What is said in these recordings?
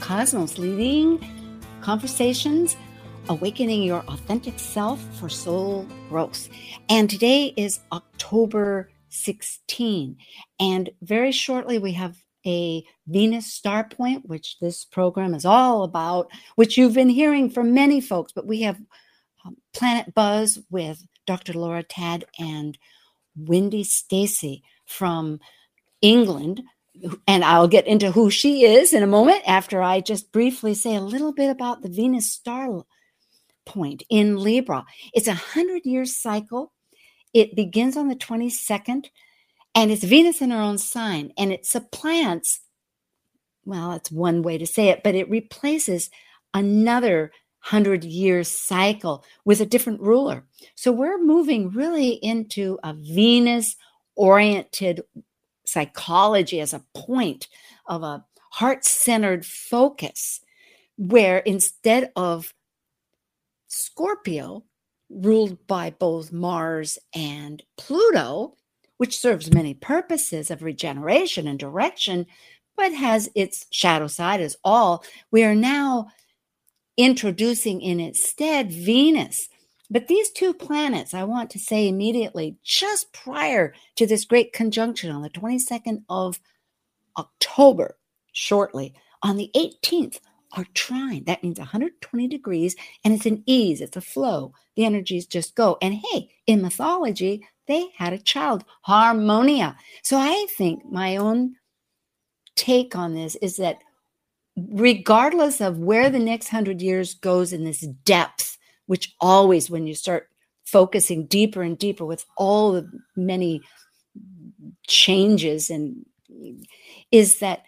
Cosmos, leading conversations, awakening your authentic self for soul growth. And today is October 16. And very shortly, we have a Venus star point, which this program is all about, which you've been hearing from many folks. But we have um, Planet Buzz with Dr. Laura Tadd and Wendy Stacey from England. And I'll get into who she is in a moment after I just briefly say a little bit about the Venus star point in Libra. It's a 100 year cycle. It begins on the 22nd and it's Venus in her own sign, and it supplants, well, that's one way to say it, but it replaces another hundred year cycle with a different ruler. So we're moving really into a Venus oriented psychology as a point of a heart centered focus, where instead of Scorpio, ruled by both Mars and Pluto, which serves many purposes of regeneration and direction, but has its shadow side as all. We are now introducing in its stead Venus. But these two planets, I want to say immediately, just prior to this great conjunction on the 22nd of October, shortly, on the 18th, are trine. That means 120 degrees, and it's an ease, it's a flow. The energies just go. And hey, in mythology, they had a child, Harmonia. So I think my own take on this is that regardless of where the next hundred years goes in this depth, which always, when you start focusing deeper and deeper with all the many changes and is that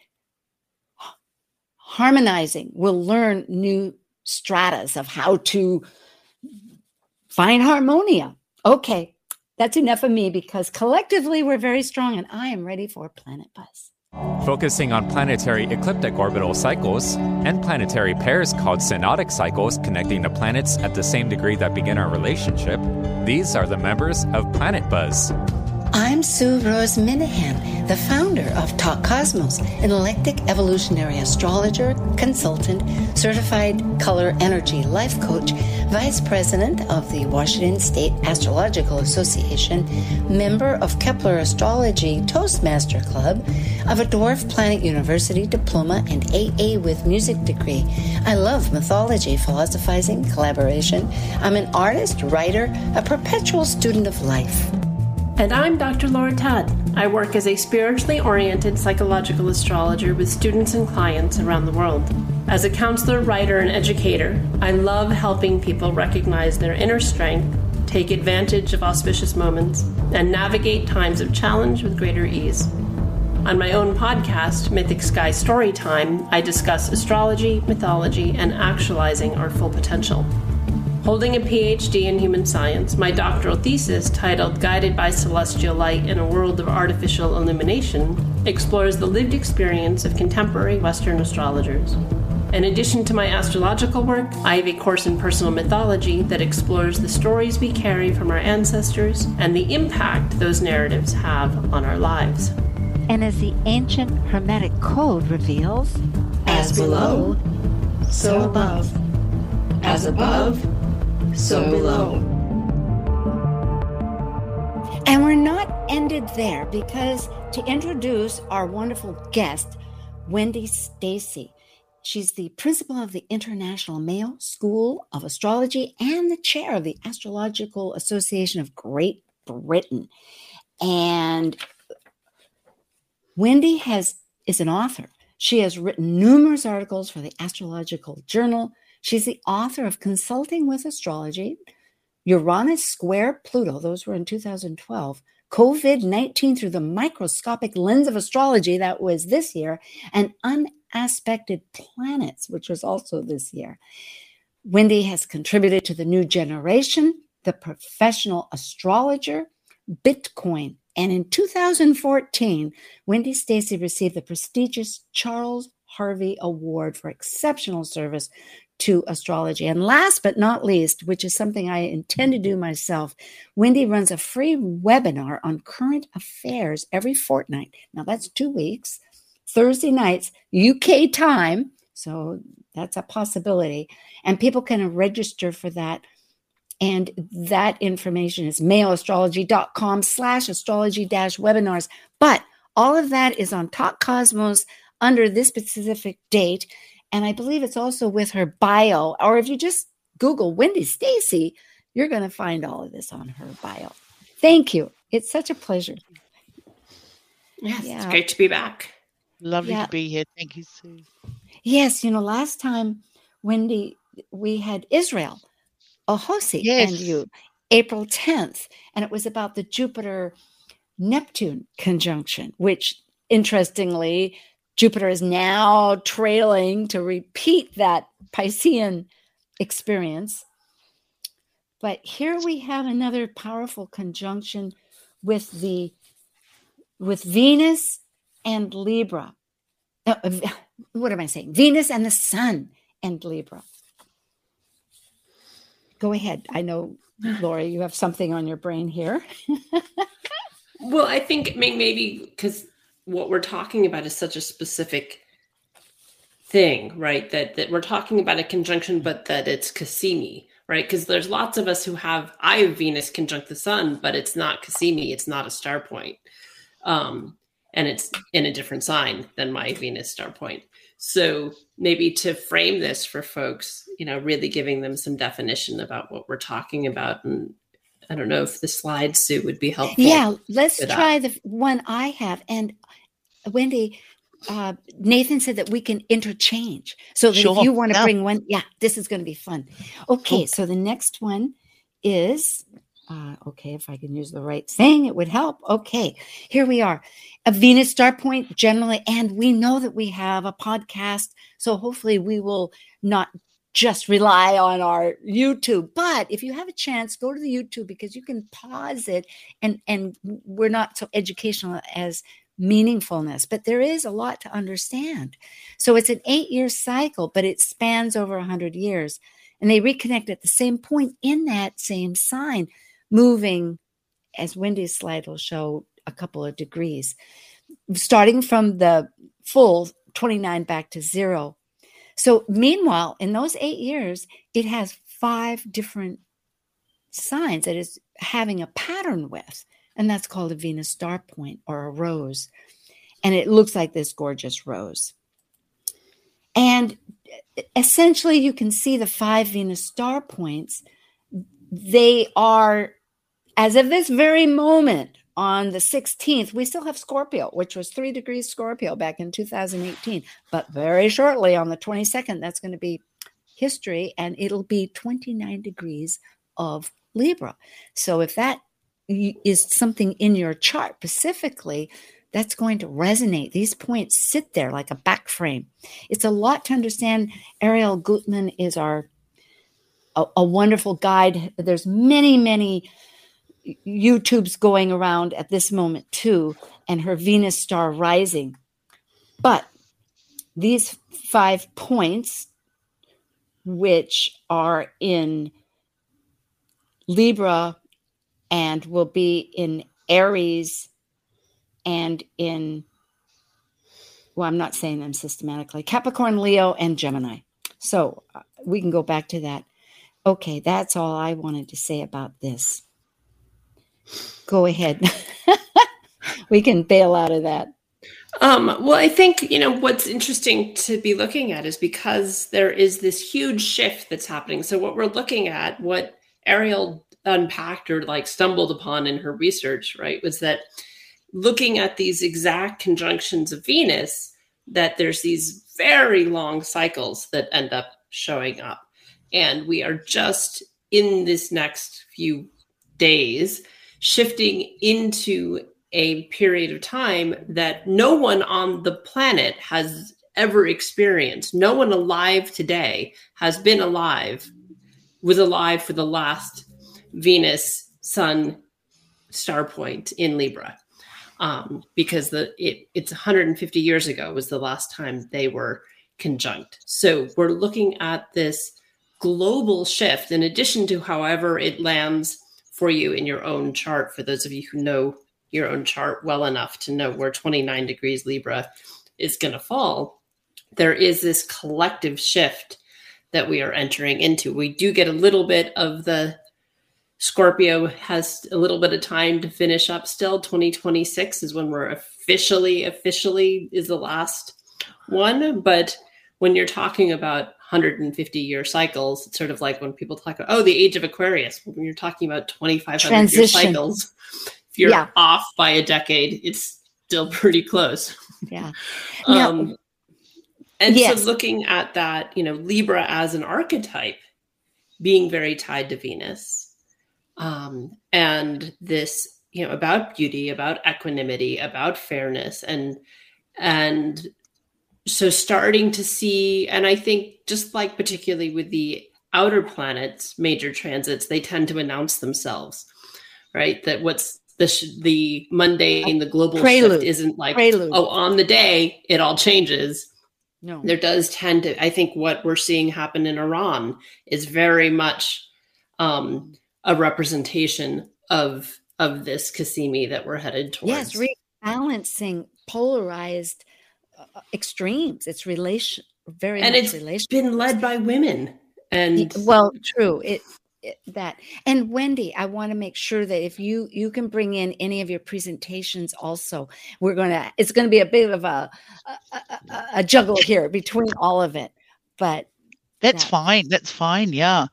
harmonizing will learn new stratas of how to find harmonia. Okay, that's enough of me because collectively we're very strong and I am ready for Planet Buzz. Focusing on planetary ecliptic orbital cycles and planetary pairs called synodic cycles connecting the planets at the same degree that begin our relationship, these are the members of Planet Buzz. I'm Sue Rose Minahan, the founder of Talk Cosmos, an eclectic evolutionary astrologer, consultant, certified color energy life coach, vice president of the Washington State Astrological Association, member of Kepler Astrology Toastmaster Club, of a Dwarf Planet University diploma and AA with music degree. I love mythology, philosophizing, collaboration. I'm an artist, writer, a perpetual student of life. And I'm Dr. Laura Tadd. I work as a spiritually oriented psychological astrologer with students and clients around the world. As a counselor, writer, and educator, I love helping people recognize their inner strength, take advantage of auspicious moments, and navigate times of challenge with greater ease. On my own podcast, Mythic Sky Storytime, I discuss astrology, mythology, and actualizing our full potential. Holding a PhD in human science, my doctoral thesis, titled Guided by Celestial Light in a World of Artificial Illumination, explores the lived experience of contemporary Western astrologers. In addition to my astrological work, I have a course in personal mythology that explores the stories we carry from our ancestors and the impact those narratives have on our lives. And as the ancient Hermetic code reveals, as below, so above. As above, so below. And we're not ended there because to introduce our wonderful guest, Wendy Stacey. She's the principal of the International Mayo School of Astrology and the chair of the Astrological Association of Great Britain. And Wendy has is an author. She has written numerous articles for the Astrological Journal, She's the author of Consulting with Astrology, Uranus Square Pluto, those were in 2012, COVID 19 through the microscopic lens of astrology, that was this year, and unaspected planets, which was also this year. Wendy has contributed to the new generation, the professional astrologer, Bitcoin, and in 2014, Wendy Stacey received the prestigious Charles Harvey Award for exceptional service to astrology. And last but not least, which is something I intend to do myself, Wendy runs a free webinar on current affairs every fortnight. Now that's two weeks, Thursday nights, UK time. So that's a possibility. And people can register for that and that information is mayoastrology.com slash astrology dash webinars. But all of that is on Talk Cosmos under this specific date. And I believe it's also with her bio. Or if you just Google Wendy Stacey, you're going to find all of this on her bio. Thank you. It's such a pleasure. Yes, yeah. it's great to be back. Lovely yeah. to be here. Thank you, Sue. Yes, you know, last time, Wendy, we had Israel Ohosi yes. and you, April 10th. And it was about the Jupiter Neptune conjunction, which interestingly, Jupiter is now trailing to repeat that Piscean experience. But here we have another powerful conjunction with the with Venus and Libra. Uh, what am I saying? Venus and the Sun and Libra. Go ahead. I know, Lori, you have something on your brain here. well, I think maybe because what we're talking about is such a specific thing, right? That that we're talking about a conjunction, but that it's cazimi, right? Because there's lots of us who have I have Venus conjunct the Sun, but it's not cazimi. It's not a star point, um, and it's in a different sign than my Venus star point. So maybe to frame this for folks, you know, really giving them some definition about what we're talking about. And I don't know if the slide Sue would be helpful. Yeah, let's try the one I have. And Wendy, uh, Nathan said that we can interchange. So sure. if you want to yeah. bring one, yeah, this is going to be fun. Okay, cool. so the next one is uh, okay, if I can use the right thing, it would help. Okay, here we are. A Venus star point generally, and we know that we have a podcast. So hopefully we will not just rely on our YouTube. But if you have a chance, go to the YouTube because you can pause it and and we're not so educational as meaningfulness, but there is a lot to understand. So it's an eight year cycle, but it spans over a hundred years. And they reconnect at the same point in that same sign moving, as Wendy's slide will show, a couple of degrees, starting from the full 29 back to zero. So, meanwhile, in those eight years, it has five different signs that is having a pattern with, and that's called a Venus star point or a rose. And it looks like this gorgeous rose. And essentially, you can see the five Venus star points. They are as of this very moment, on the 16th, we still have Scorpio, which was three degrees Scorpio back in 2018. But very shortly, on the 22nd, that's going to be history, and it'll be 29 degrees of Libra. So if that is something in your chart specifically, that's going to resonate. These points sit there like a back frame. It's a lot to understand. Arielle Guttman is our a, a wonderful guide. There's many, many YouTube's going around at this moment too, and her Venus star rising. But these five points, which are in Libra and will be in Aries and in, well, I'm not saying them systematically, Capricorn, Leo, and Gemini. So uh, we can go back to that. Okay, that's all I wanted to say about this go ahead. we can bail out of that. Um, well, I think, you know, what's interesting to be looking at is because there is this huge shift that's happening. So, what we're looking at, what Arielle unpacked or like stumbled upon in her research, right, was that looking at these exact conjunctions of Venus, that there's these very long cycles that end up showing up. And we are just in this next few days shifting into a period of time that no one on the planet has ever experienced. No one alive today has been alive, was alive for the last Venus Sun star point in Libra. Um, because the it, it's 150 years ago was the last time they were conjunct. So we're looking at this global shift in addition to however it lands for you in your own chart for those of you who know your own chart well enough to know where 29 degrees Libra is going to fall, there is this collective shift that we are entering into. We do get a little bit of the Scorpio has a little bit of time to finish up still. 2026 is when we're officially, officially is the last one. But when you're talking about 150 year cycles, it's sort of like when people talk about, oh, the age of Aquarius. When you're talking about 2,500 year cycles, if you're yeah. off by a decade, it's still pretty close. Yeah. um, and yes. so looking at that, you know, Libra as an archetype being very tied to Venus, um, and this, you know, about beauty, about equanimity, about fairness, and and so starting to see, and I think just like particularly with the outer planets, major transits, they tend to announce themselves, right? That what's the sh- the mundane, the global Prelude. shift isn't like Prelude. oh, on the day it all changes. No, there does tend to. I think what we're seeing happen in Iran is very much um, a representation of of this cazimi that we're headed towards. Yes, rebalancing polarized uh, extremes. It's relation very and it's relation- been led by women. And well, true. It that and wendy i want to make sure that if you you can bring in any of your presentations also we're going to it's going to be a bit of a a, a, a juggle here between all of it but that's that. fine that's fine yeah.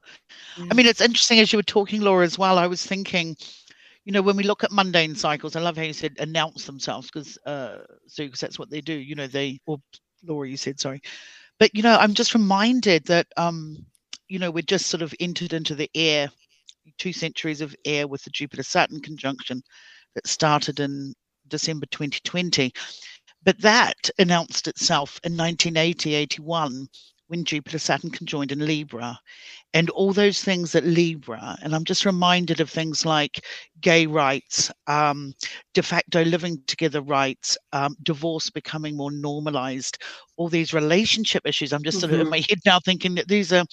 I mean it's interesting as you were talking laura as well i was thinking you know when we look at mundane cycles i love how you said announce themselves because uh so because that's what they do you know they or laura you said sorry but you know i'm just reminded that um you know, we're just sort of entered into the air, two centuries of air with the Jupiter Saturn conjunction that started in December 2020. But that announced itself in 1980 81 when Jupiter Saturn conjoined in Libra and all those things that Libra, and I'm just reminded of things like gay rights, um, de facto living together rights, um, divorce becoming more normalized, all these relationship issues. I'm just mm-hmm. sort of in mm-hmm. my head now thinking that these are,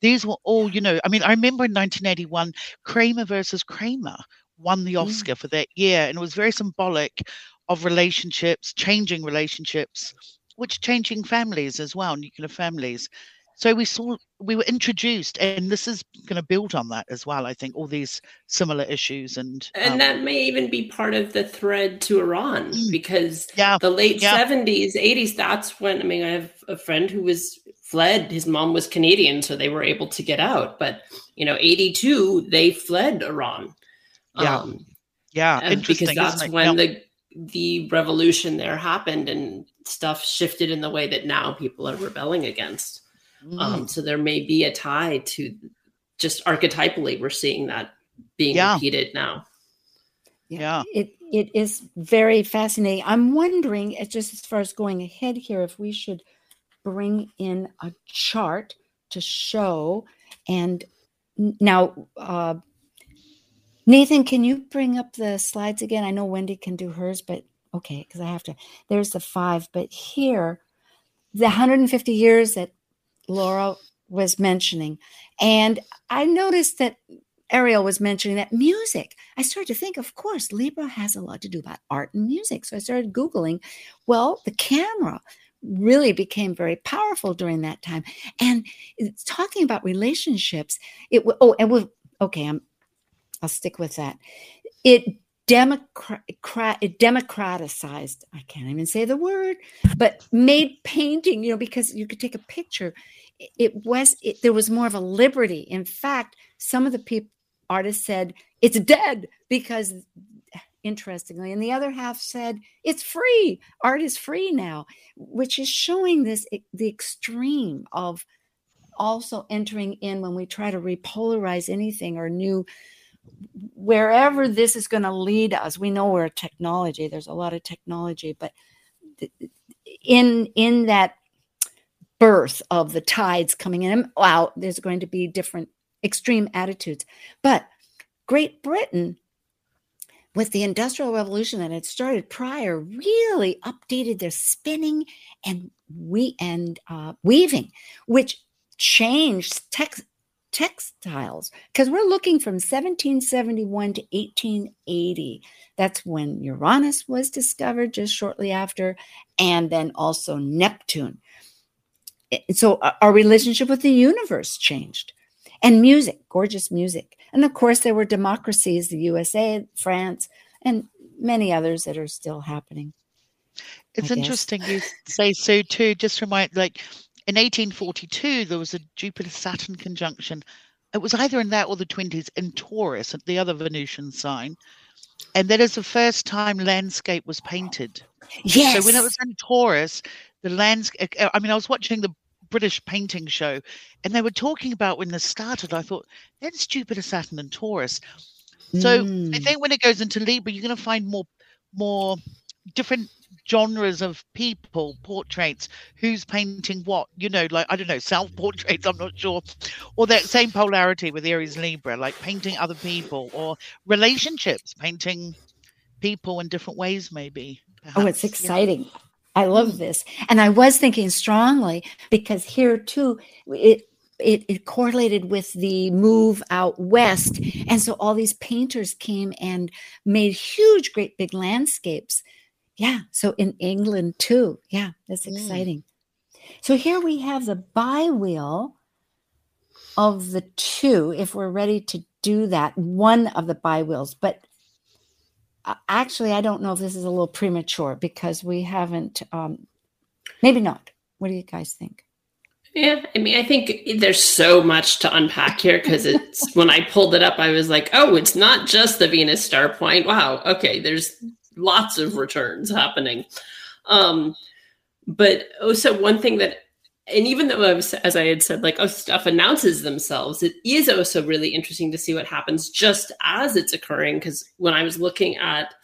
these were all, you know, I mean, I remember in 1981, Kramer versus Kramer won the mm. Oscar mm. for that year, and it was very symbolic of relationships, changing relationships which changing families as well, nuclear families. So we saw we were introduced, and this is going to build on that as well. I think all these similar issues, and and um, that may even be part of the thread to Iran mm. because yeah, the late seventies, yeah. eighties. That's when I mean, I have a friend who was fled. His mom was Canadian, so they were able to get out. But you know, eighty two, they fled Iran. Yeah, um, yeah, because that's when yeah. the the revolution there happened and stuff shifted in the way that now people are rebelling against. Mm. Um, so there may be a tie to just archetypally, we're seeing that being yeah. repeated now. Yeah. It it is very fascinating. I'm wondering, just as far as going ahead here, if we should bring in a chart to show. And now, uh, Nathan, can you bring up the slides again? I know Wendy can do hers, but okay, because I have to. There's the five, but here, the 150 years that Laura was mentioning, and I noticed that Arielle was mentioning that music. I started to think, of course, Libra has a lot to do about art and music. So I started Googling. Well, the camera really became very powerful during that time. And talking about relationships, it oh, and we okay, I'm I'll stick with that. It democrat it democratized i can't even say the word but made painting you know because you could take a picture. It was it, there was more of a liberty. In fact some of the people artists said it's dead because interestingly and the other half said it's free. Art is free now which is showing this the extreme of also entering in when we try to repolarize anything or new wherever this is going to lead us we know we're a technology there's a lot of technology but in in that birth of the tides coming in and out. There's going to be different extreme attitudes. But Great Britain, with the Industrial Revolution that had started prior, really updated their spinning and we and uh, weaving, which changed tex- textiles because we're looking from 1771 to 1880. That's when Uranus was discovered just shortly after, and then also Neptune. So uh, our relationship with the universe changed. And music, gorgeous music. And of course, there were democracies, the USA, France, and many others that are still happening. It's interesting you say so too. Just remind, like in 1842, there was a Jupiter Saturn conjunction. It was either in that or the 20s in Taurus, at the other Venusian sign. And that is the first time landscape was painted. Yes. So when it was in Taurus, the landscape, I mean, I was watching the British painting show and they were talking about when this started. I thought, that's Jupiter, Saturn, and Taurus. So mm. I think when it goes into Libra, you're going to find more, more different genres of people portraits who's painting what you know like i don't know self portraits i'm not sure or that same polarity with aries libra like painting other people or relationships painting people in different ways maybe perhaps. oh it's exciting yeah. i love this and i was thinking strongly because here too it it, it, correlated with the move out west. And so all these painters came and made huge, great big landscapes yeah. So in England too. Yeah, that's mm. exciting. So here we have the bi-wheel of the two, if we're ready to do that, one of the bi-wheels. But uh, actually, I don't know if this is a little premature because we haven't, um, maybe not. What do you guys think? Yeah, I mean, I think there's so much to unpack here because it's when I pulled it up, I was like, oh, it's not just the Venus star point. Wow, okay, there's lots of returns happening. Um, but also one thing that, and even though I was, as I had said, like, oh, stuff announces themselves, it is also really interesting to see what happens just as it's occurring. Because when I was looking at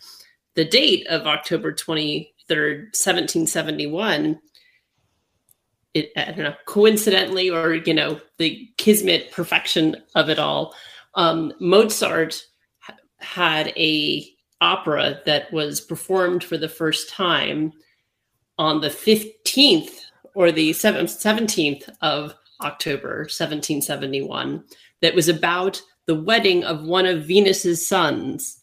the date of October 23rd, 1771, it, I don't know, coincidentally or, you know, the kismet perfection of it all, um, Mozart had a opera that was performed for the first time on the 15th or the 17th of October 1771 that was about the wedding of one of Venus's sons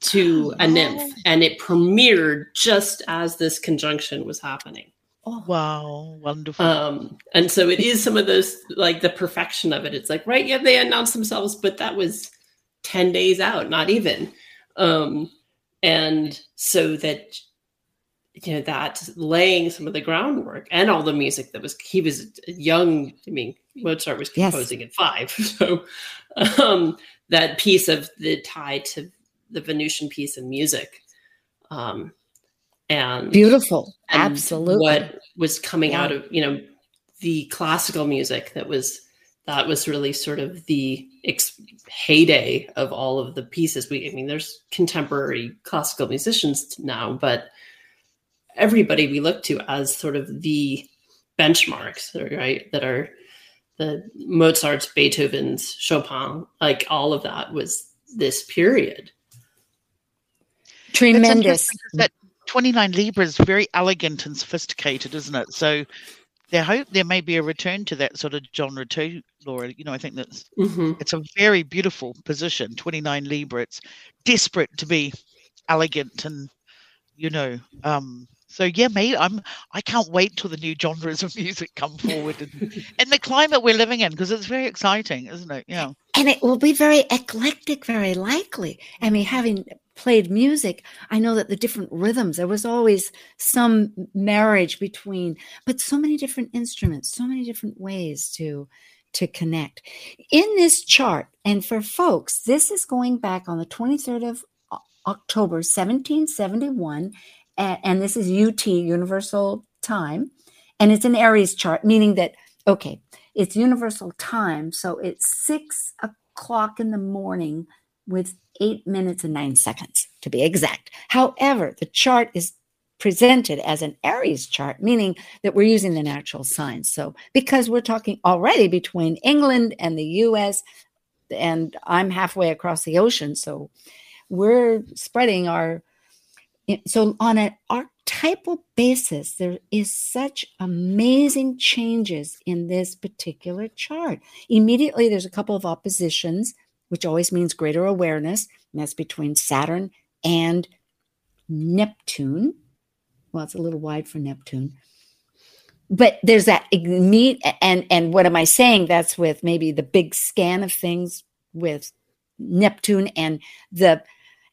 to a nymph and it premiered just as this conjunction was happening. Oh wow, wonderful. Um, and so it is some of those like the perfection of it. It's like, right, yeah, they announced themselves, but that was 10 days out, not even. Um, and so that you know that laying some of the groundwork and all the music that was he was young i mean mozart was composing yes. at five so um that piece of the tie to the venusian piece of music um and beautiful and absolutely what was coming yeah. out of you know the classical music that was that was really sort of the ex- heyday of all of the pieces. We, I mean, there's contemporary classical musicians now, but everybody we look to as sort of the benchmarks, right? That are the Mozart's, Beethoven's, Chopin, like all of that was this period. Tremendous. That 29 Libra is very elegant and sophisticated, isn't it? So I hope there may be a return to that sort of genre too, Laura. You know, I think that's mm-hmm. it's a very beautiful position. Twenty nine Libra. It's desperate to be elegant and you know. Um, so yeah, mate, I'm I can't wait till the new genres of music come forward and, and the climate we're living in because it's very exciting, isn't it? Yeah. And it will be very eclectic, very likely. I mean, having played music, I know that the different rhythms, there was always some marriage between, but so many different instruments, so many different ways to to connect. In this chart, and for folks, this is going back on the 23rd of October 1771, and, and this is UT Universal Time, and it's an Aries chart, meaning that okay, it's universal time, so it's six o'clock in the morning with eight minutes and nine seconds to be exact. However, the chart is presented as an Aries chart, meaning that we're using the natural signs. So, because we're talking already between England and the US, and I'm halfway across the ocean, so we're spreading our. So, on an archetypal basis, there is such amazing changes in this particular chart. Immediately, there's a couple of oppositions, which always means greater awareness, and that's between Saturn and Neptune well, it's a little wide for Neptune. But there's that meet and and what am I saying? That's with maybe the big scan of things with Neptune and the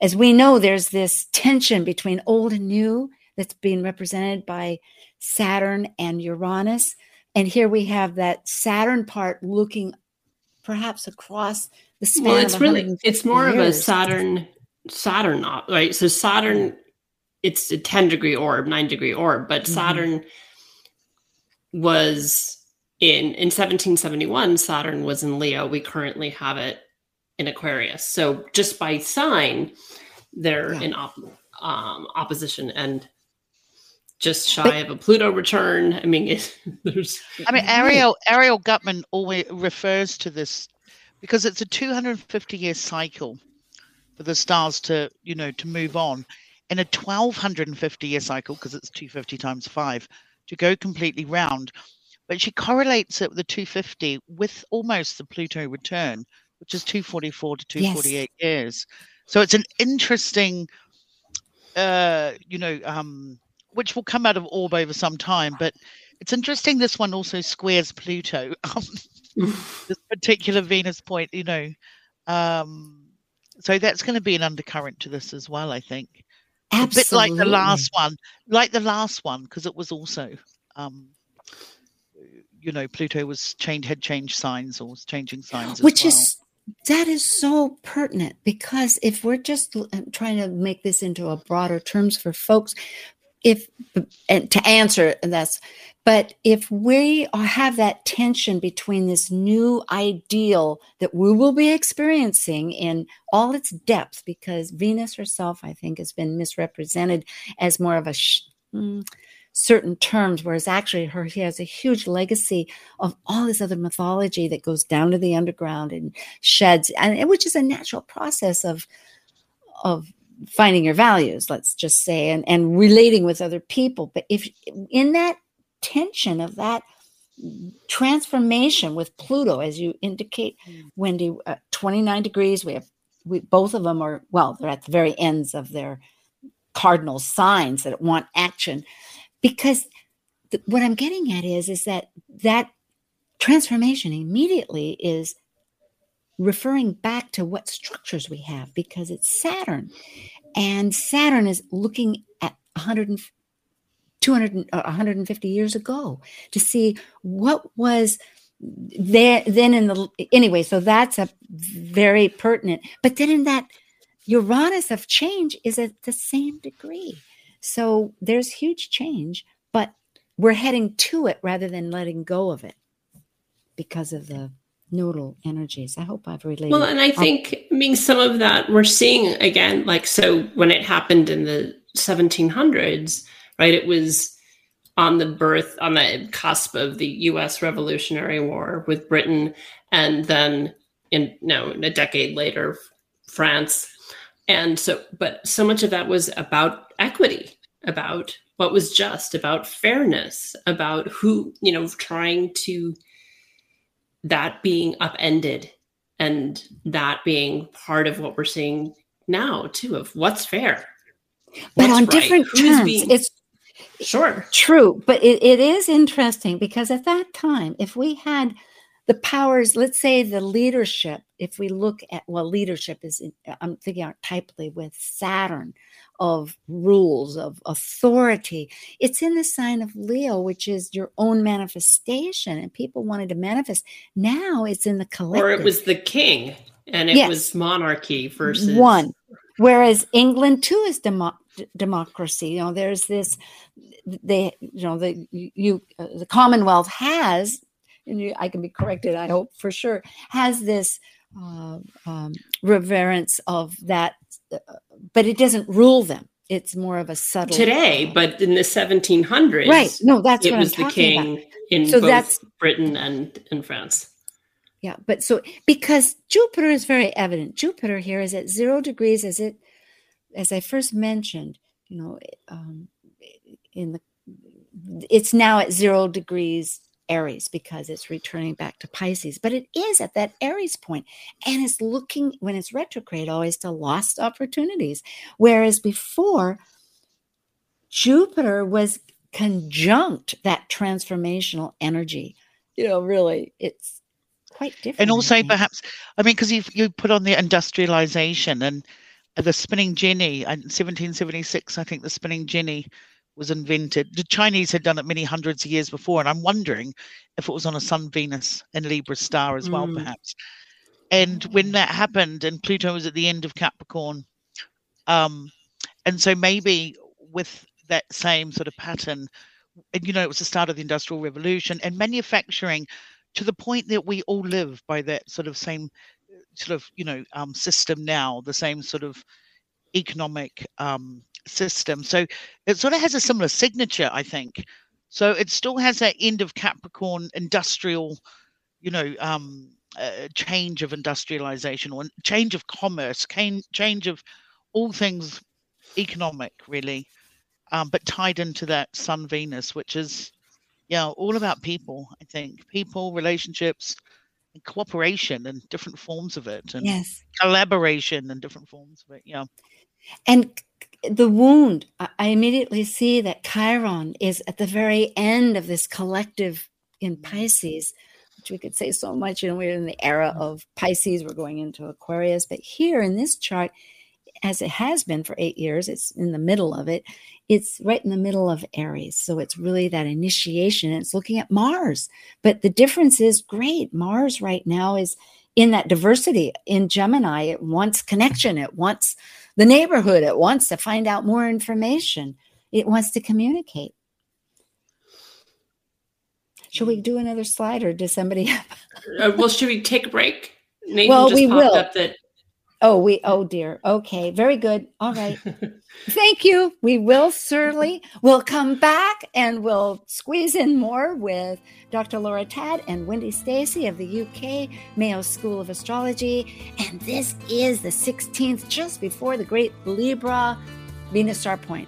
as we know, there's this tension between old and new that's being represented by Saturn and Uranus. And here we have that Saturn part looking perhaps across the span. Well, it's really it's more years. of a Saturn Saturn right. So Saturn it's a 10 degree orb, nine degree orb, but mm-hmm. Saturn was in in 1771 Saturn was in Leo. We currently have it in Aquarius. So just by sign, they're yeah. in op- um, opposition and just shy but, of a Pluto return. I mean, it, there's. I mean, Arielle Arielle Guttman always refers to this because it's a 250 year cycle for the stars to you know to move on in a 1250 year cycle, because it's 250 times five, to go completely round. But she correlates it with the 250 with almost the Pluto return, which is 244 to 248 yes. years. So it's an interesting, uh, you know, um, which will come out of orb over some time. But it's interesting this one also squares Pluto. This particular Venus point, you know. Um, so that's going to be an undercurrent to this as well, I think. Absolutely. A bit like the last one, like the last one, because it was also, um, you know, Pluto was changed, had changed signs or was changing signs, which well. is that is so pertinent because if we're just uh, trying to make this into a broader terms for folks, if and to answer that's but if we have that tension between this new ideal that we will be experiencing in all its depth, because Venus herself, I think, has been misrepresented as more of a sh- mm, certain terms, whereas actually her he has a huge legacy of all this other mythology that goes down to the underground and sheds, and which is a natural process of of finding your values let's just say and and relating with other people but if in that tension of that transformation with Pluto, as you indicate, mm. Wendy, uh, 29 degrees. We have we both of them are well, they're at the very ends of their cardinal signs that want action, because th- what I'm getting at is is that that transformation immediately is referring back to what structures we have because it's Saturn, and Saturn is looking at 100 200 uh, 150 years ago to see what was there then in the anyway so that's a very pertinent. But then in that uranus of change is at the same degree. So there's huge change but we're heading to it rather than letting go of it because of the nodal energies. I hope I've related. Well, and I think, I mean, some of that we're seeing again, like, so when it happened in the 1700s, right? It was on the birth, on the cusp of the US Revolutionary War with Britain, and then in no, a decade later, France. And so, but so much of that was about equity, about what was just, about fairness, about who, you know, trying to that being upended and that being part of what we're seeing now too of what's fair but on right, different terms being, it's Sure. True. But it, it is interesting because at that time, if we had the powers, let's say the leadership, if we look at, well, leadership is, in, I'm thinking archetypally with Saturn of rules, of authority. It's in the sign of Leo, which is your own manifestation, and people wanted to manifest. Now it's in the collective. Or it was the king, and it yes. was monarchy versus one. Whereas England too is demo- democracy. You know, there's this. They, you know, the you uh, the Commonwealth has, and you, I can be corrected. I hope for sure has this uh, um, reverence of that, but it doesn't rule them. It's more of a subtle today, but in the 1700s, right? No, that's it was the king about. in So both that's- Britain and in France. Yeah, but so because Jupiter is very evident. Jupiter here is at zero degrees, as it, as I first mentioned. You know, um, in the, it's now at zero degrees Aries because it's returning back to Pisces. But it is at that Aries point, and it's looking when it's retrograde always to lost opportunities, whereas before Jupiter was conjunct that transformational energy. You know, really, it's quite different. and also think. perhaps i mean because you you put on the industrialization and the spinning jenny in 1776 i think the spinning jenny was invented the chinese had done it many hundreds of years before and i'm wondering if it was on a sun venus and libra star as well Mm. perhaps and when that happened and pluto was at the end of capricorn um and so maybe with that same sort of pattern and you know it was the start of the industrial revolution and manufacturing to the point that we all live by that sort of same sort of you know um, system now the same sort of economic um, system. So it sort of has a similar signature i think. So it still has that end of capricorn industrial you know um, uh, change of industrialization or change of commerce change, change of all things economic really um, but tied into that sun venus which is yeah all about people i think. People relationships and cooperation and different forms of it and yes, collaboration and different forms of it yeah. And the wound. I immediately see that Chiron is at the very end of this collective in mm. Pisces, which we could say so much. You know, we're in the era mm. of Pisces. We're going into Aquarius, but here in this chart, as it has been for eight years, it's in the middle of it. It's right in the middle of Aries. So it's really that initiation. It's looking at Mars. But the difference is great. Mars right now is in that diversity. In Gemini, it wants connection, it wants the neighborhood, it wants to find out more information, it wants to communicate. Should we do another slide or does somebody have? Uh, well, should we take a break? Nathan Well, just we popped will. up that Oh, we, oh dear. Okay, very good. All right. Thank you. We will certainly. We'll come back and we'll squeeze in more with Dr. Laura Tadd and Wendy Stacey of the UK Mayo School of Astrology. And this is the 16th, just before the great Libra Venus star point.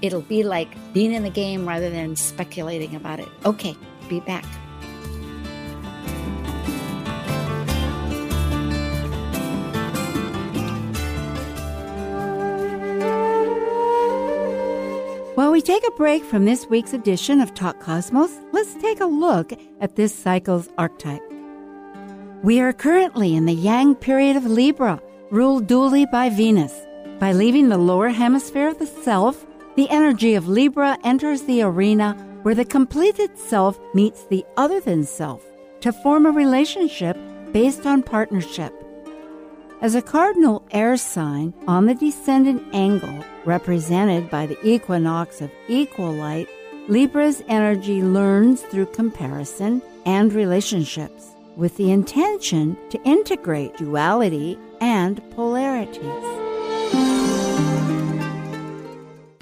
It'll be like being in the game rather than speculating about it. Okay, be back. While we take a break from this week's edition of Talk Cosmos, let's take a look at this cycle's archetype. We are currently in the Yang period of Libra, ruled dually by Venus. By leaving the lower hemisphere of the self, the energy of Libra enters the arena where the completed self meets the other than self to form a relationship based on partnership. As a cardinal air sign on the descendant angle, represented by the equinox of equal light, Libra's energy learns through comparison and relationships with the intention to integrate duality and polarities.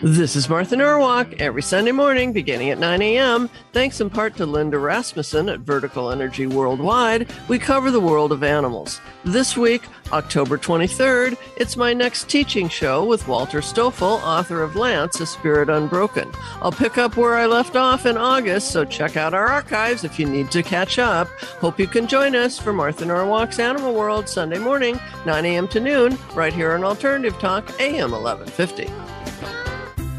This is Martha Norwalk every Sunday morning beginning at 9 a.m. Thanks in part to Linda Rasmussen at Vertical Energy Worldwide, we cover the world of animals. This week, October 23rd, it's my next teaching show with Walter Stoffel, author of Lance, A Spirit Unbroken. I'll pick up where I left off in August, so check out our archives if you need to catch up. Hope you can join us for Martha Norwalk's Animal World Sunday morning, 9 a.m. to noon, right here on Alternative Talk, AM 1150.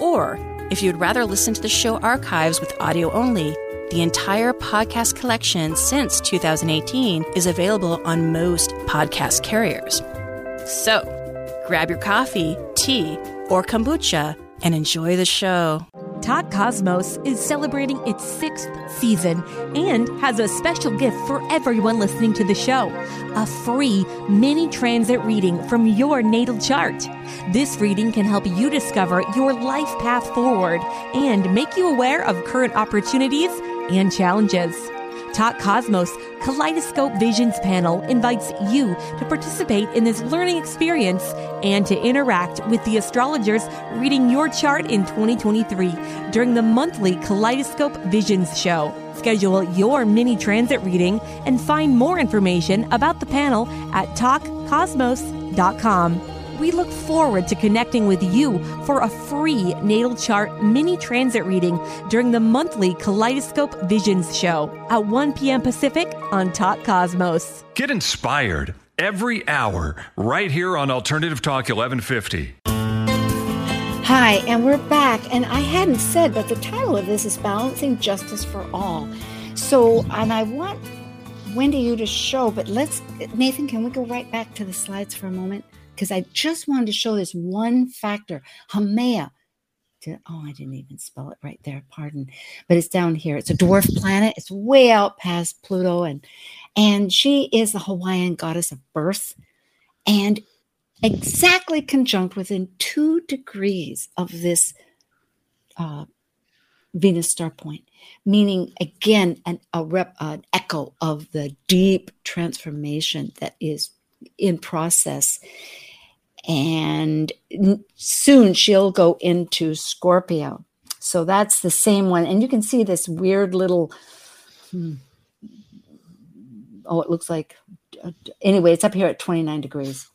Or, if you'd rather listen to the show archives with audio only, the entire podcast collection since 2018 is available on most podcast carriers. So, grab your coffee, tea, or kombucha and enjoy the show. Talk Cosmos is celebrating its sixth season and has a special gift for everyone listening to the show a free mini transit reading from your natal chart. This reading can help you discover your life path forward and make you aware of current opportunities and challenges. Talk Cosmos Kaleidoscope Visions panel invites you to participate in this learning experience and to interact with the astrologers reading your chart in 2023 during the monthly Kaleidoscope Visions show. Schedule your mini transit reading and find more information about the panel at talkcosmos.com. We look forward to connecting with you for a free natal chart mini transit reading during the monthly Kaleidoscope Visions show at 1 p.m. Pacific on Talk Cosmos. Get inspired every hour right here on Alternative Talk 1150. Hi, and we're back. And I hadn't said, but the title of this is Balancing Justice for All. So, and I want Wendy you to show, but let's, Nathan, can we go right back to the slides for a moment? Because I just wanted to show this one factor. Haumea. Oh, I didn't even spell it right there. Pardon, but it's down here. It's a dwarf planet. It's way out past Pluto, and and she is the Hawaiian goddess of birth, and exactly conjunct within two degrees of this uh, Venus star point, meaning again an a rep, an echo of the deep transformation that is in process and soon she'll go into Scorpio. So that's the same one. And you can see this weird little, hmm, oh, it looks like, anyway, it's up here at 29 degrees.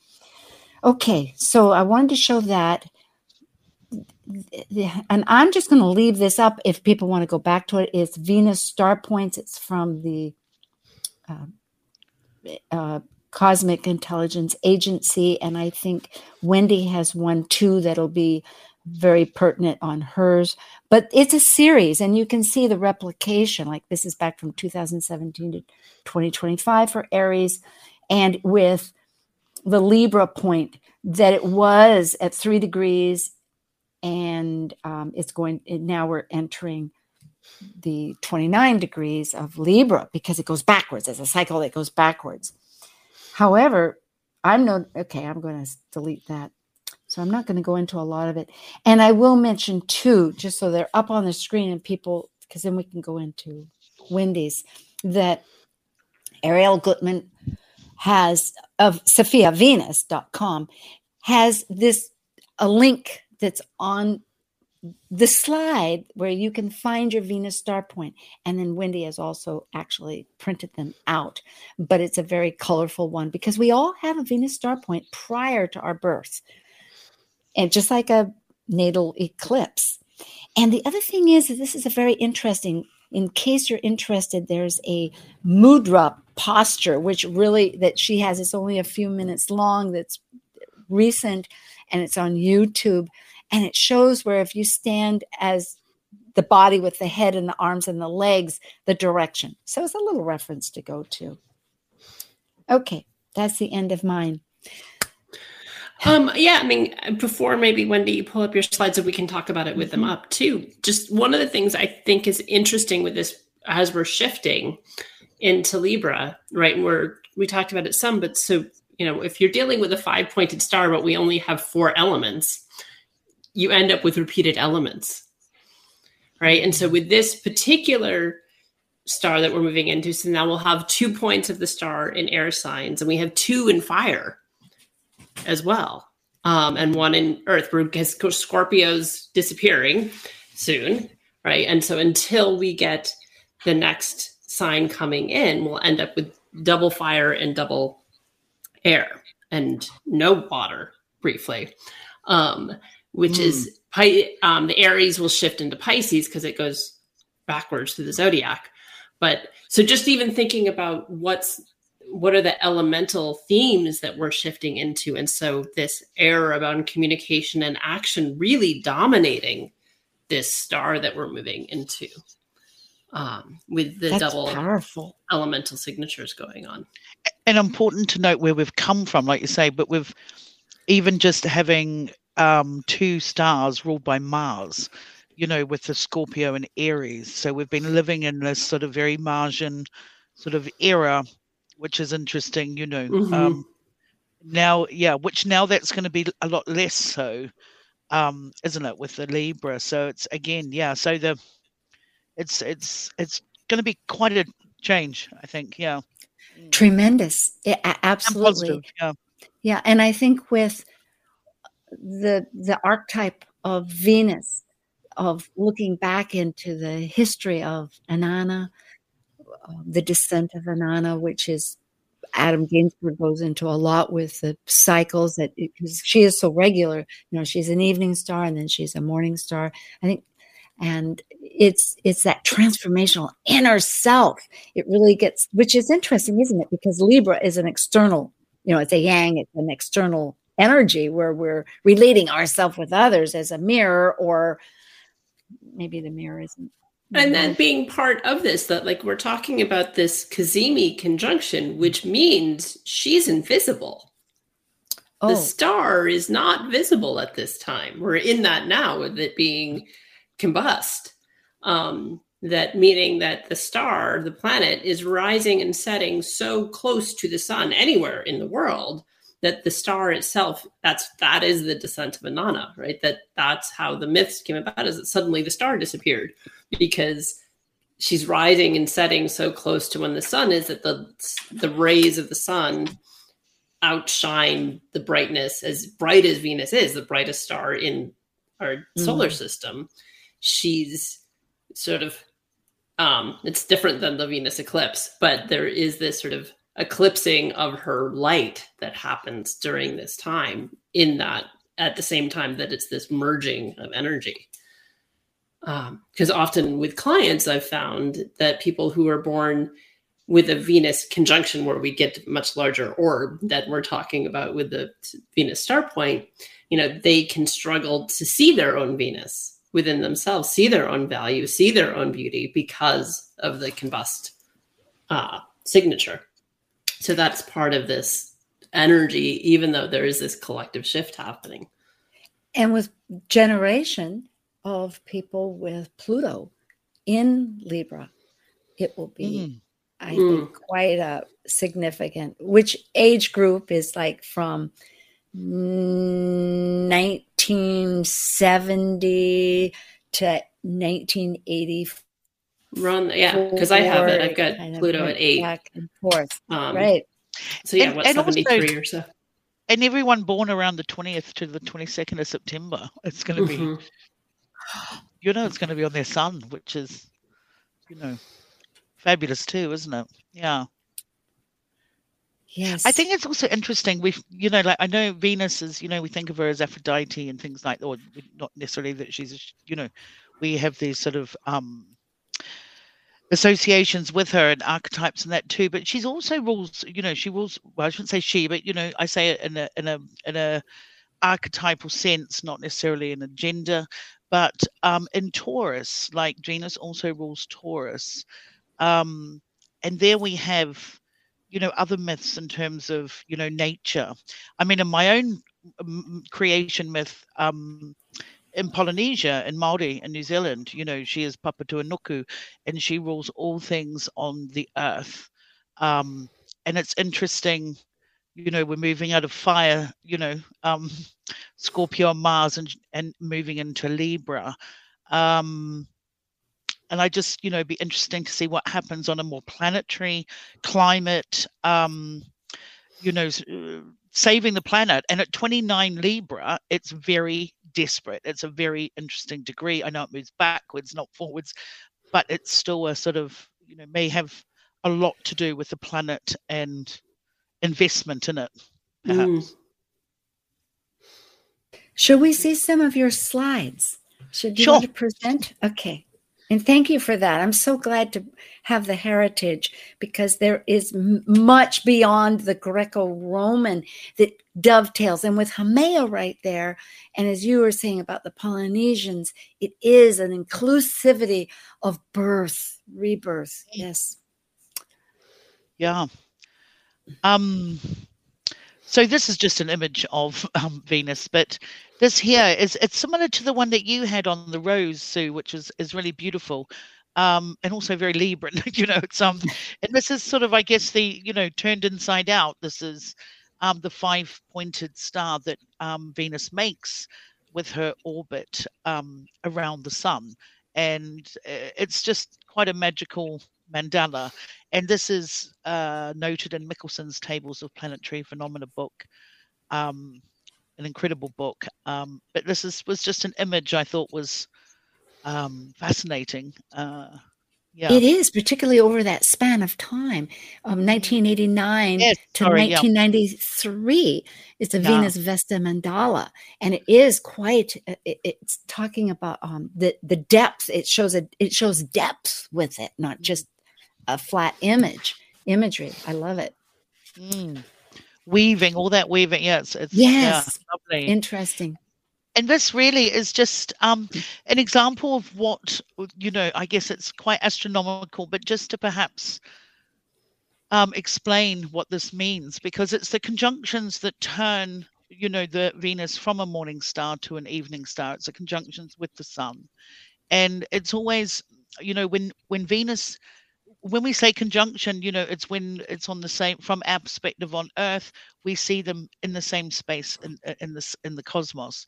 Okay, so I wanted to show that. And I'm just going to leave this up if people want to go back to it. It's Venus Star Points. It's from the uh, uh, Cosmic Intelligence Agency. And I think Wendy has one too that'll be very pertinent on hers. But it's a series, and you can see the replication. Like this is back from 2017 to 2025 for Aries, and with the Libra point that it was at three degrees, and um, it's going. Now we're entering the 29 degrees of Libra because it goes backwards. It's a cycle that goes backwards. However, I'm no okay, I'm going to delete that. So I'm not going to go into a lot of it. And I will mention two, just so they're up on the screen and people, because then we can go into Wendy's, that Arielle Guttman has of SophiaVenus.com has this a link that's on the slide where you can find your Venus star point. And then Wendy has also actually printed them out, but it's a very colorful one because we all have a Venus star point prior to our birth. And just like a natal eclipse. And the other thing is this is a very interesting, in case you're interested, there's a mudra posture, which really that she has, it's only a few minutes long, that's recent, and it's on YouTube and it shows where if you stand as the body with the head and the arms and the legs, the direction. So it's a little reference to go to. Okay, that's the end of mine. Um, yeah, I mean, before maybe Wendy, you pull up your slides so we can talk about it with mm-hmm. them up too. Just one of the things I think is interesting with this as we're shifting into Libra, right? We're we talked about it some, but so you know, if you're dealing with a five pointed star, but we only have four elements, you end up with repeated elements right? And so with this particular star that we're moving into so now we'll have two points of the star in air signs and we have two in fire as well. Um, and one in earth. Because scorpio's disappearing soon right? And so until we get the next sign coming in we'll end up with double fire and double air and no water briefly. Um, which mm. is um, the Aries will shift into Pisces because it goes backwards through the zodiac. But so just even thinking about what's what are the elemental themes that we're shifting into, and so this air about communication and action really dominating this star that we're moving into. Um, with the That's double powerful elemental signatures going on. And important to note where we've come from, like you say, but we've even just having um, two stars ruled by Mars, you know, with the Scorpio and Aries. So we've been living in this sort of very Martian sort of era, which is interesting, you know. Mhm. Um, now, yeah, which now that's going to be a lot less so, um, isn't it, with the Libra? So it's again, yeah. So the it's it's it's going to be quite a change, I think. Yeah, Tremendous. Yeah, a- and absolutely. positive. Yeah. Yeah, and I think with the the archetype of Venus, of looking back into the history of Inanna, uh, the descent of Inanna, which is Adam Gainsburg goes into a lot with the cycles that because she is so regular. You know, she's an evening star and then she's a morning star. I think, and it's it's that transformational inner self. It really gets, which is interesting, isn't it? Because Libra is an external. You know, it's a Yang. It's an external energy where we're relating ourselves with others as a mirror, or maybe the mirror isn't. And then being part of this, that like we're talking about this cazimi conjunction, which means she's invisible. Oh. The star is not visible at this time. We're in that now with it being combust. Um, that meaning that the star, the planet, is rising and setting so close to the sun anywhere in the world that the star itself that's that is the descent of Inanna, right? That that's how the myths came about is that suddenly the star disappeared because she's rising and setting so close to when the sun is that the the rays of the sun outshine the brightness as bright as Venus is, the brightest star in our solar Mm. system. She's sort of um it's different than the Venus eclipse, but there is this sort of eclipsing of her light that happens during this time in that at the same time that it's this merging of energy. Because often with clients i've found that people who are born with a venus conjunction where we get much larger orb that we're talking about with the venus star point you know they can struggle to see their own venus within themselves see their own value see their own beauty because of the combust uh, signature so that's part of this energy even though there is this collective shift happening and with generation of people with Pluto in Libra, it will be, I Mm. think, quite a significant. Which age group is like from 1970 to 1980? Run yeah because i have it i've got kind of pluto at eight back and forth. um, right. so yeah And- what and also- 73 or so and everyone born around the 20th to the 22nd of September, it's going to be, Mhm. you know, it's going to be on their sun, which is, you know, fabulous too, isn't it? Yeah. Yes. I think it's also interesting. We've, you know, like I know Venus is, you know, we think of her as Aphrodite and things like, that, or not necessarily that she's, you know, we have these sort of um associations with her and archetypes and that too. But she's also rules, you know, she rules. Well, I shouldn't say she, but you know, I say it in a in a in a archetypal sense, not necessarily in a gender. But um, in Taurus, like Venus also rules Taurus, um, and there we have you know other myths in terms of you know nature i mean in my own creation myth um in polynesia in maori in new zealand you know she is papatuanuku and she rules all things on the earth um and it's interesting you know we're moving out of fire you know um scorpio mars and and moving into libra um and I just, you know, be interesting to see what happens on a more planetary climate, um, you know, uh, saving the planet. And at 29 Libra, it's very desperate. It's a very interesting degree. I know it moves backwards, not forwards, but it's still a sort of, you know, may have a lot to do with the planet and investment in it, perhaps. Mm. Should we see some of your slides? Should you Sure. want to present? Okay. And thank you for that. I'm so glad to have the heritage because there is m- much beyond the Greco Roman that dovetails. And with Haumea right there, and as you were saying about the Polynesians, it is an inclusivity of birth, rebirth. Yes. Yeah. Um So this is just an image of um, Venus, but this here is it's similar to the one that you had on the rose, Sue, which is is really beautiful. Um, and also very Libran, you know. It's um, and this is sort of, I guess, the you know turned inside out. This is um, the five-pointed star that um, Venus makes with her orbit um, around the sun, and uh, it's just quite a magical mandala. And this is uh, noted in Michelsen's Tables of Planetary Phenomena book, um, an incredible book. Um, but this is was just an image I thought was um, fascinating. Uh, yeah. It is, particularly over that span of time, um, 1989 Yes, to sorry, yeah. 1993. It's a Yeah. Venus Vesta mandala, and it is quite. uh, it- it's talking about um, the the depth. It shows a it shows depth with it, not just a flat image imagery. I love it. Mm. Weaving, all that weaving. Yes, it's, yeah, Yes, lovely. interesting. and this really is just um, an example of what you know i guess it's quite astronomical but just to perhaps um, explain what this means because it's the conjunctions that turn you know the venus from a morning star to an evening star it's the conjunctions with the sun and it's always you know when when venus when we say conjunction you know it's when it's on the same from our perspective on earth we see them in the same space in, in this in the cosmos.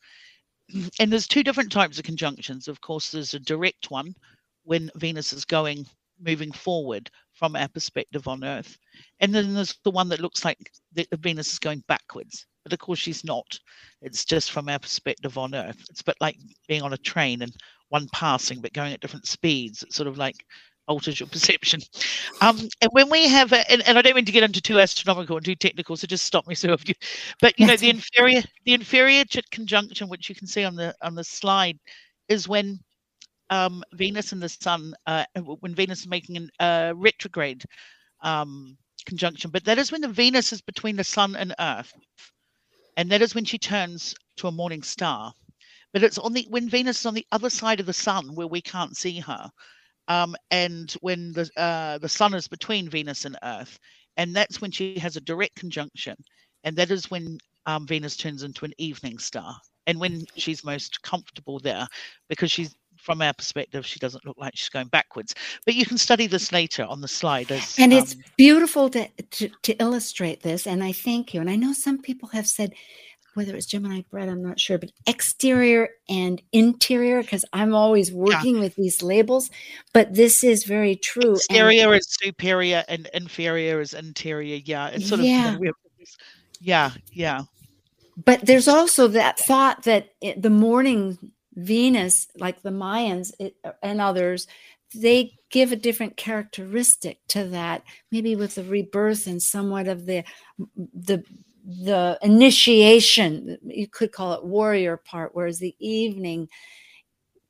And there's two different types of conjunctions. Of course there's a direct one when venus is going moving forward from our perspective on earth. And then there's the one that looks like the, venus is going backwards. But of course she's not. It's just from our perspective on earth. It's a bit like being on a train and one passing but going at different speeds. It's sort of like alters your perception. Um and when we have a, and, and i don't mean to get into too astronomical and too technical so just stop me so if you but you know the inferior the inferior conjunction which you can see on the on the slide is when um venus and the sun uh when venus is making a uh retrograde um conjunction. But that is when the venus is between the sun and earth. And that is when she turns to a morning star. But it's on the when venus is on the other side of the sun where we can't see her um, and when the uh, the sun is between Venus and Earth, and that's when she has a direct conjunction, and that is when um, Venus turns into an evening star, and when she's most comfortable there, because she's from our perspective, she doesn't look like she's going backwards. But you can study this later on the slide. As, And it's um, beautiful to, to to illustrate this. And I thank you. And I know some people have said whether it's Gemini bread, I'm not sure, but exterior and interior, because I'm always working with these labels. But this is very true. and- exterior is superior and inferior is interior. Yeah, it's sort of Yeah. this- yeah, yeah. but there's also that thought that it, the morning Venus, like the Mayans it, and others, they give a different characteristic to that, maybe with the rebirth and somewhat of the the the initiation. You could call it warrior part, whereas the evening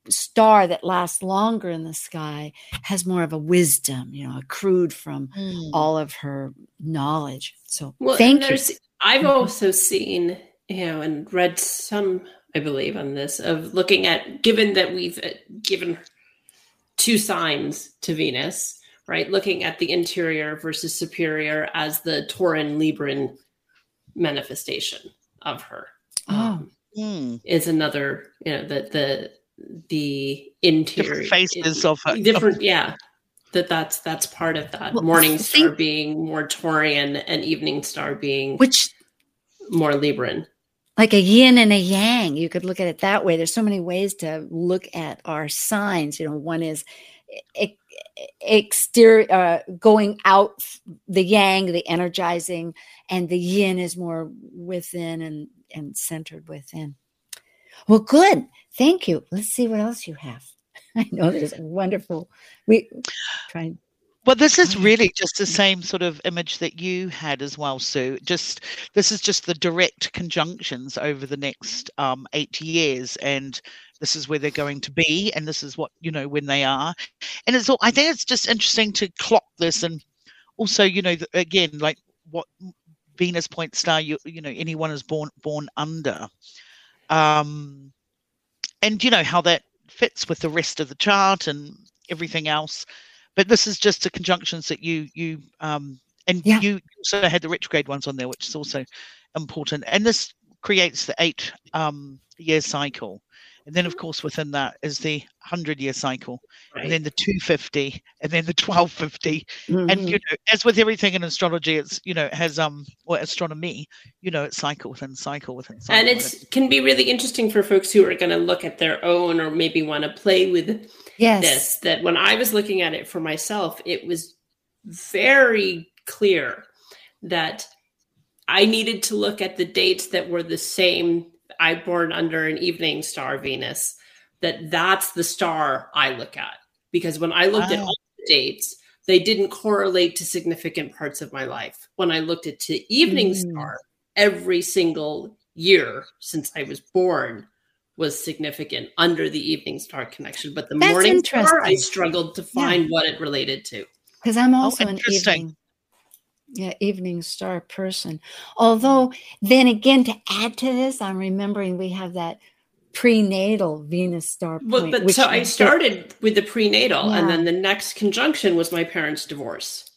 star that lasts longer in the sky has more of a wisdom, you know, accrued from all of her knowledge. So Well, thank you. I've also seen, you know, and read some, I believe, on this of looking at, given that we've uh, given two signs to Venus, right? Looking at the interior versus superior as the Tauran Libran manifestation of her. Oh. Mm. Is another, you know, the the the interior faces of her- different, yeah. That that's that's part of that. Well, Morning star think- being more Taurian and evening star being Which more Libran. like a yin and a yang. You could look at it that way. There's so many ways to look at our signs. You know, one is e- exterior, uh, going out, the yang, the energizing, and the yin is more within and and centered within. Well, good. Thank you. Let's see what else you have. I know there's wonderful. We try. Well, this is really just the same sort of image that you had as well, Sue. Just this is just the direct conjunctions over the next um, eight years, and this is where they're going to be, and this is what you know when they are. And it's all. I think it's just interesting to clock this, and also you know again like what Venus point star you you know anyone is born born under, um, and you know how that fits with the rest of the chart and everything else but this is just the conjunctions that you you um, and Yeah. you also had the retrograde ones on there, which is also important. And this creates the eight um, year cycle. And then, of course, within that is the 100 year cycle, and then the 250, and then the 1250. And, Mhm. you know, as with everything in astrology, it's, you know, it has, um, or astronomy, you know, it's cycle within cycle within cycle. and it can be really interesting for folks who are going to look at their own or maybe want to play with Yes. this that when i was looking at it for myself it was very clear that i needed to look at the dates that were the same i born under an evening star venus that that's the star i look at because when i looked at Ah. all the dates they didn't correlate to significant parts of my life when i looked at the evening Mm. star every single year since i was born was significant under the evening star connection but the That's morning star i struggled to find what it related to because I'm also an Oh, interesting. evening, yeah, evening star person. Although, then again, to add to this, I'm remembering we have that prenatal Venus star point. Well, but which so I is- started with the prenatal, and then the next conjunction was my parents' divorce.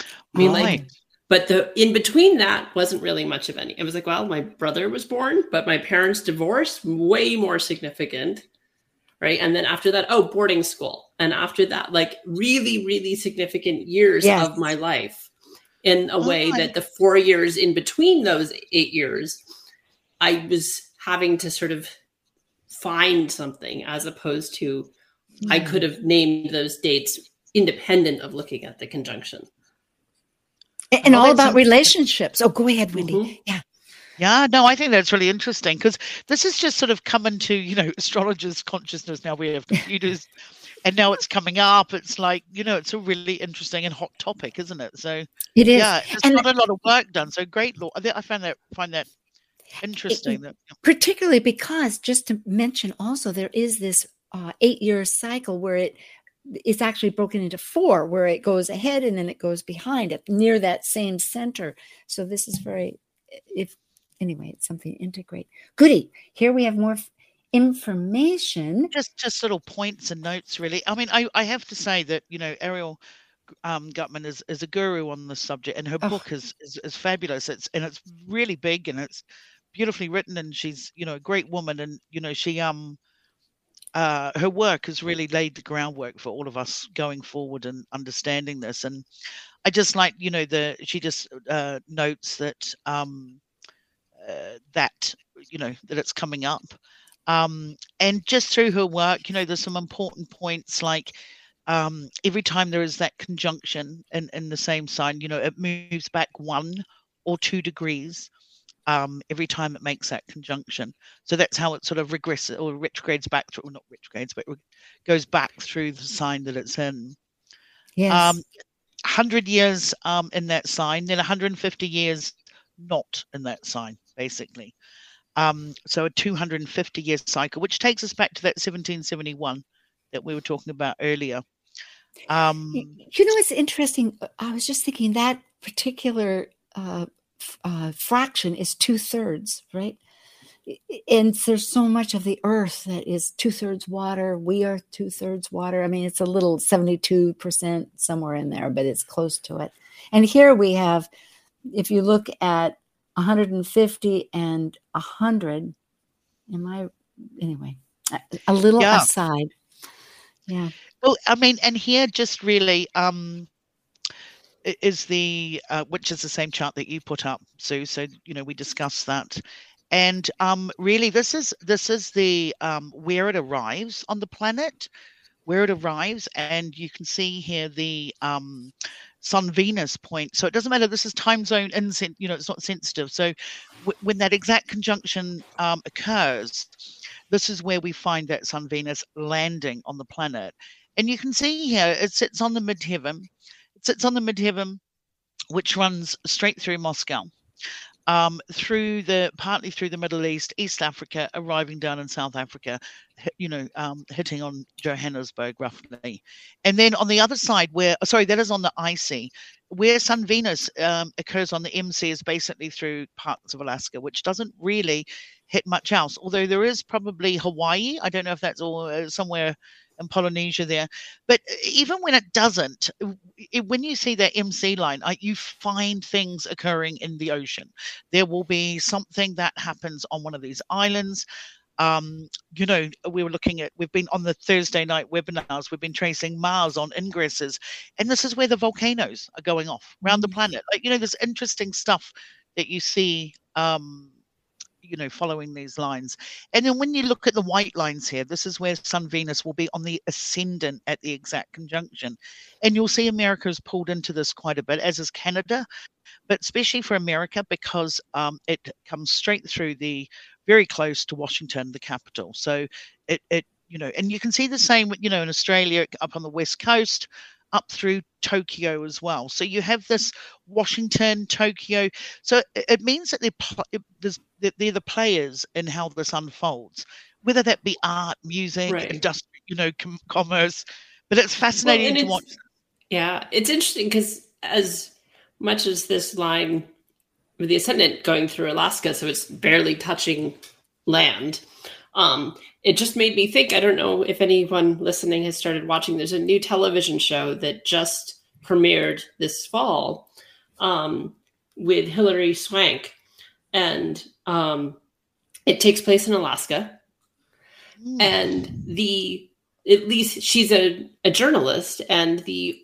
I mean, like, Right. but the in between that wasn't really much of any. It was like, well, my brother was born, but my parents' divorce way more significant, right? And then after that, oh, boarding school, and after that, like really, really significant years Yes. of my life, in a way Oh, I- that the four years in between those eight years, I was having to sort of find something as opposed to I could have named those dates independent of looking at the conjunction. and Oh, all about relationships. Oh, go ahead, Wendy. Mhm. Yeah. Yeah, no, I think that's really interesting because this has just sort of come into, you know, astrologers' consciousness now. We have computers and now it's coming up. It's like, you know, it's a really interesting and hot topic, isn't it? So, It is. yeah, And- not a lot of work done. So, great. Law. I find that, find that interesting. that, particularly because just to mention also there is this uh, eight year cycle where it it's actually broken into four where it goes ahead and then it goes behind it near that same center so this is very if anyway it's something to integrate goody here we have more information just just little points and notes really. I mean i i have to say that you know Arielle um Guttman is is a guru on this subject and her Oh. book is, is is fabulous. It's and it's really big and it's beautifully written and she's you know a great woman and you know she um uh her work has really laid the groundwork for all of us going forward and understanding this. And i just like you know the she just uh notes that um uh, that you know that it's coming up um, and just through her work you know there's some important points like um, every time there is that conjunction in, in the same sign you know it moves back one or two degrees um, every time it makes that conjunction. So that's how it sort of regresses or retrogrades back through well, not retrogrades but goes back through the sign that it's in. Yes. Um, 100 years um, in that sign, then 150 years not in that sign, basically. Um, so a 250 year cycle, which takes us back to that 1771 that we were talking about earlier. Um, you know it's interesting Uh, i was just thinking that particular uh, uh, fraction is two-thirds right? I- I- and there's so much of the earth that is two-thirds water. We are two-thirds water. I mean it's a little 72% somewhere in there but it's close to it. And here we have if you look at 150 and 100 am i anyway a, a little Yeah. aside yeah Well, I mean, and here just really um is the uh, which is the same chart that you put up, Sue. So you know we discussed that, and um really this is this is the um where it arrives on the planet, where it arrives, and you can see here the um Sun Venus point. So it doesn't matter. This is time zone and You know, it's not sensitive. So when that exact conjunction um, occurs, this is where we find that Sun Venus landing on the planet. And you can see here it sits on the midheaven. It sits on the midheaven, which runs straight through Moscow, um, through the partly through the Middle East, East Africa, arriving down in South Africa, you know, um, hitting on Johannesburg roughly. And then on the other side, where sorry, that is on the IC, where Sun Venus um, occurs on the MC is basically through parts of Alaska, which doesn't really hit much else. Although there is probably Hawaii. I don't know if that's all uh, somewhere in Polynesia there. But even when it doesn't, it, when you see that MC line, I, you find things occurring in the ocean. There will be something that happens on one of these islands. Um, you know, we were looking at, we've been on the Thursday night webinars, we've been tracing Mars on ingresses, and this is where the volcanoes are going off around the mm. planet. Like, you know, there's interesting stuff that you see um, you know following these lines. And then when you look at the white lines here this is where sun venus will be on the ascendant at the exact conjunction. And you'll see america is pulled into this quite a bit as is canada. But especially for america because um, it comes straight through the very close to washington the capital. So it, it you know and you can see the same you know in australia up on the west coast up through Tokyo as well. So you have this mm-hmm. Washington, Tokyo. So it means that they're, they're the players in how this unfolds, whether that be art, music, right. industry, you know, com- commerce. But it's fascinating well, to watch. Yeah, it's interesting because as much as this line with the ascendant going through Alaska, so it's barely touching land. Um, it just made me think. I don't know if anyone listening has started watching. There's a new television show that just premiered this fall um, with Hilary Swank, and um, it takes place in Alaska. Mm. And the at least she's a, a journalist, and the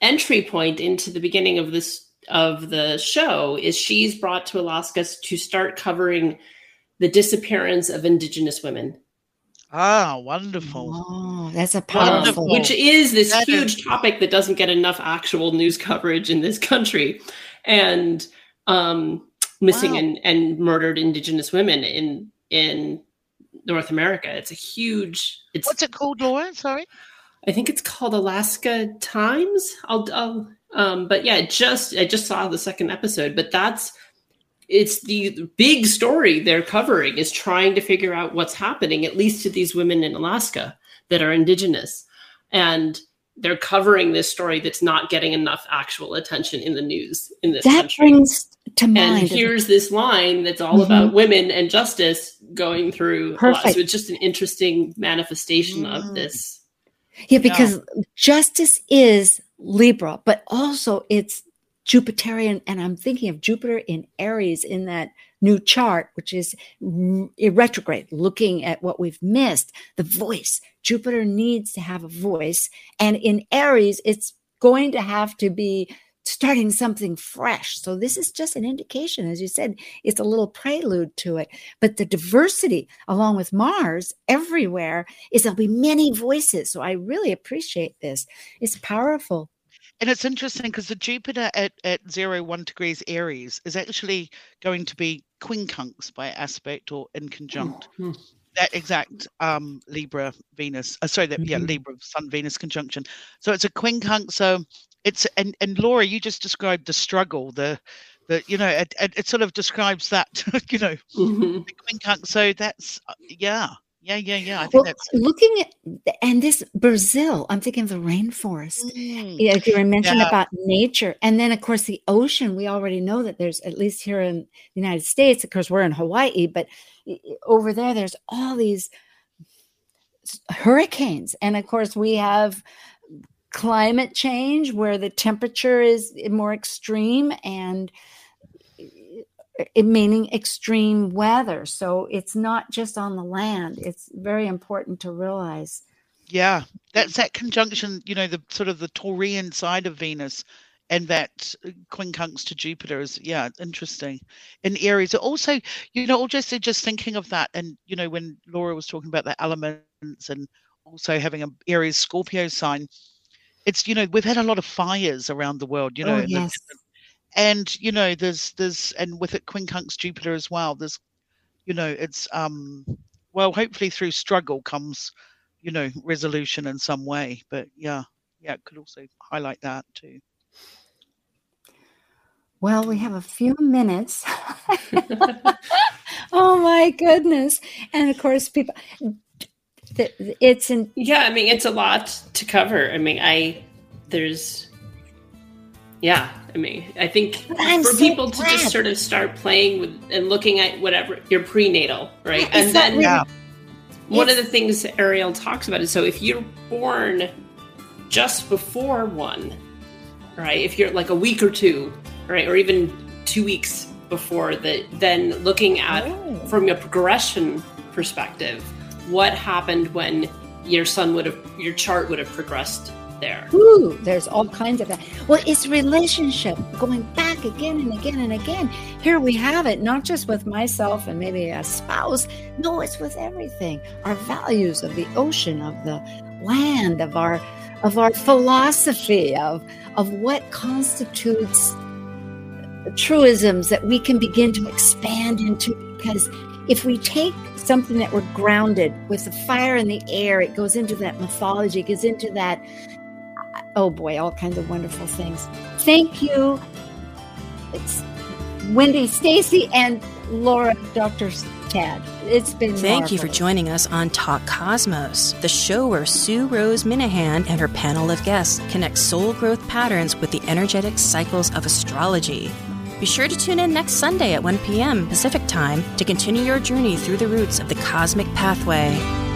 entry point into the beginning of this of the show is she's brought to Alaska to start covering the disappearance of Indigenous women. Ah, wonderful. Oh, that's a powerful. which is this that huge is... topic that doesn't get enough actual news coverage in this country. And um, missing wow. and, and murdered Indigenous women in in North America. It's a huge. It's what's it called, Laura? Sorry, I think it's called Alaska Times. I'll, I'll um, but yeah, just I just saw the second episode, but that's it's the big story they're covering is trying to figure out what's happening, at least to these women in Alaska that are indigenous. And they're covering this story that's not getting enough actual attention in the news in this that country. brings to mind and here's this line that's all mm-hmm. about women and justice going through Perfect. so it's just an interesting manifestation mm. of this yeah because yeah. justice is libra but also it's Jupiterian, and I'm thinking of Jupiter in Aries in that new chart, which is retrograde, looking at what we've missed, the voice. Jupiter needs to have a voice. And in Aries, it's going to have to be starting something fresh. So this is just an indication, as you said, it's a little prelude to it. But the diversity, along with Mars, everywhere is there'll be many voices. So I really appreciate this. It's powerful. And it's interesting because the Jupiter at, at zero one degrees Aries is actually going to be quincunx by aspect or in conjunct. Mm-hmm. That exact um, Libra Venus, uh, sorry, that mm-hmm. yeah Libra Sun Venus conjunction. So it's a quincunx. So it's and and Laura, you just described the struggle, the the you know it, it, it sort of describes that you know mm-hmm. the quincunx. So that's uh, yeah yeah, yeah, yeah. I think well, that's looking at and this Brazil. I'm thinking of the rainforest. Mm. Yeah, if you were mentioning yeah. about nature, and then of course the ocean. We already know that there's at least here in the United States. Of course, we're in Hawaii, but over there, there's all these hurricanes, and of course we have climate change where the temperature is more extreme and meaning extreme weather. So it's not just on the land. It's very important to realize. Yeah, that's that conjunction, you know, the sort of the Taurian side of Venus and that uh, quincunx to Jupiter is yeah interesting in Aries. Also, you know, just just thinking of that, and you know, when Laura was talking about the elements and also having a Aries Scorpio sign, it's you know we've had a lot of fires around the world, you know, oh, yes and you know there's there's and with it quincunx jupiter as well there's you know it's um well hopefully through struggle comes you know resolution in some way. But yeah yeah it could also highlight that too. Well we have a few minutes. Oh my goodness. And of course people it's in yeah i mean it's a lot to cover. I mean i there's yeah I mean, I think for so people glad. to just sort of start playing with and looking at whatever your prenatal, right? and then yeah. one of the things Arielle talks about is so if you're born just before one, right? If you're like a week or two, right, or even two weeks before that, then looking at oh. from a progression perspective, what happened when your sun would have your chart would have progressed there. Ooh, there's all kinds of that. Well, it's relationship going back again and again and again. Here we have it, not just with myself and maybe a spouse. No, it's with everything. Our values of the ocean, of the land, of our of our philosophy, of of what constitutes truisms that we can begin to expand into because if we take something that we're grounded with the fire in the air, it goes into that mythology, it goes into that oh boy, all kinds of wonderful things. Thank you. It's Wendy, Stacey, and Laura, Dr. Tadd. It's been Thank marvelous. you for joining us on Talk Cosmos, the show where Sue Rose Minahan and her panel of guests connect soul growth patterns with the energetic cycles of astrology. Be sure to tune in next Sunday at 1 p.m. Pacific Time to continue your journey through the roots of the cosmic pathway.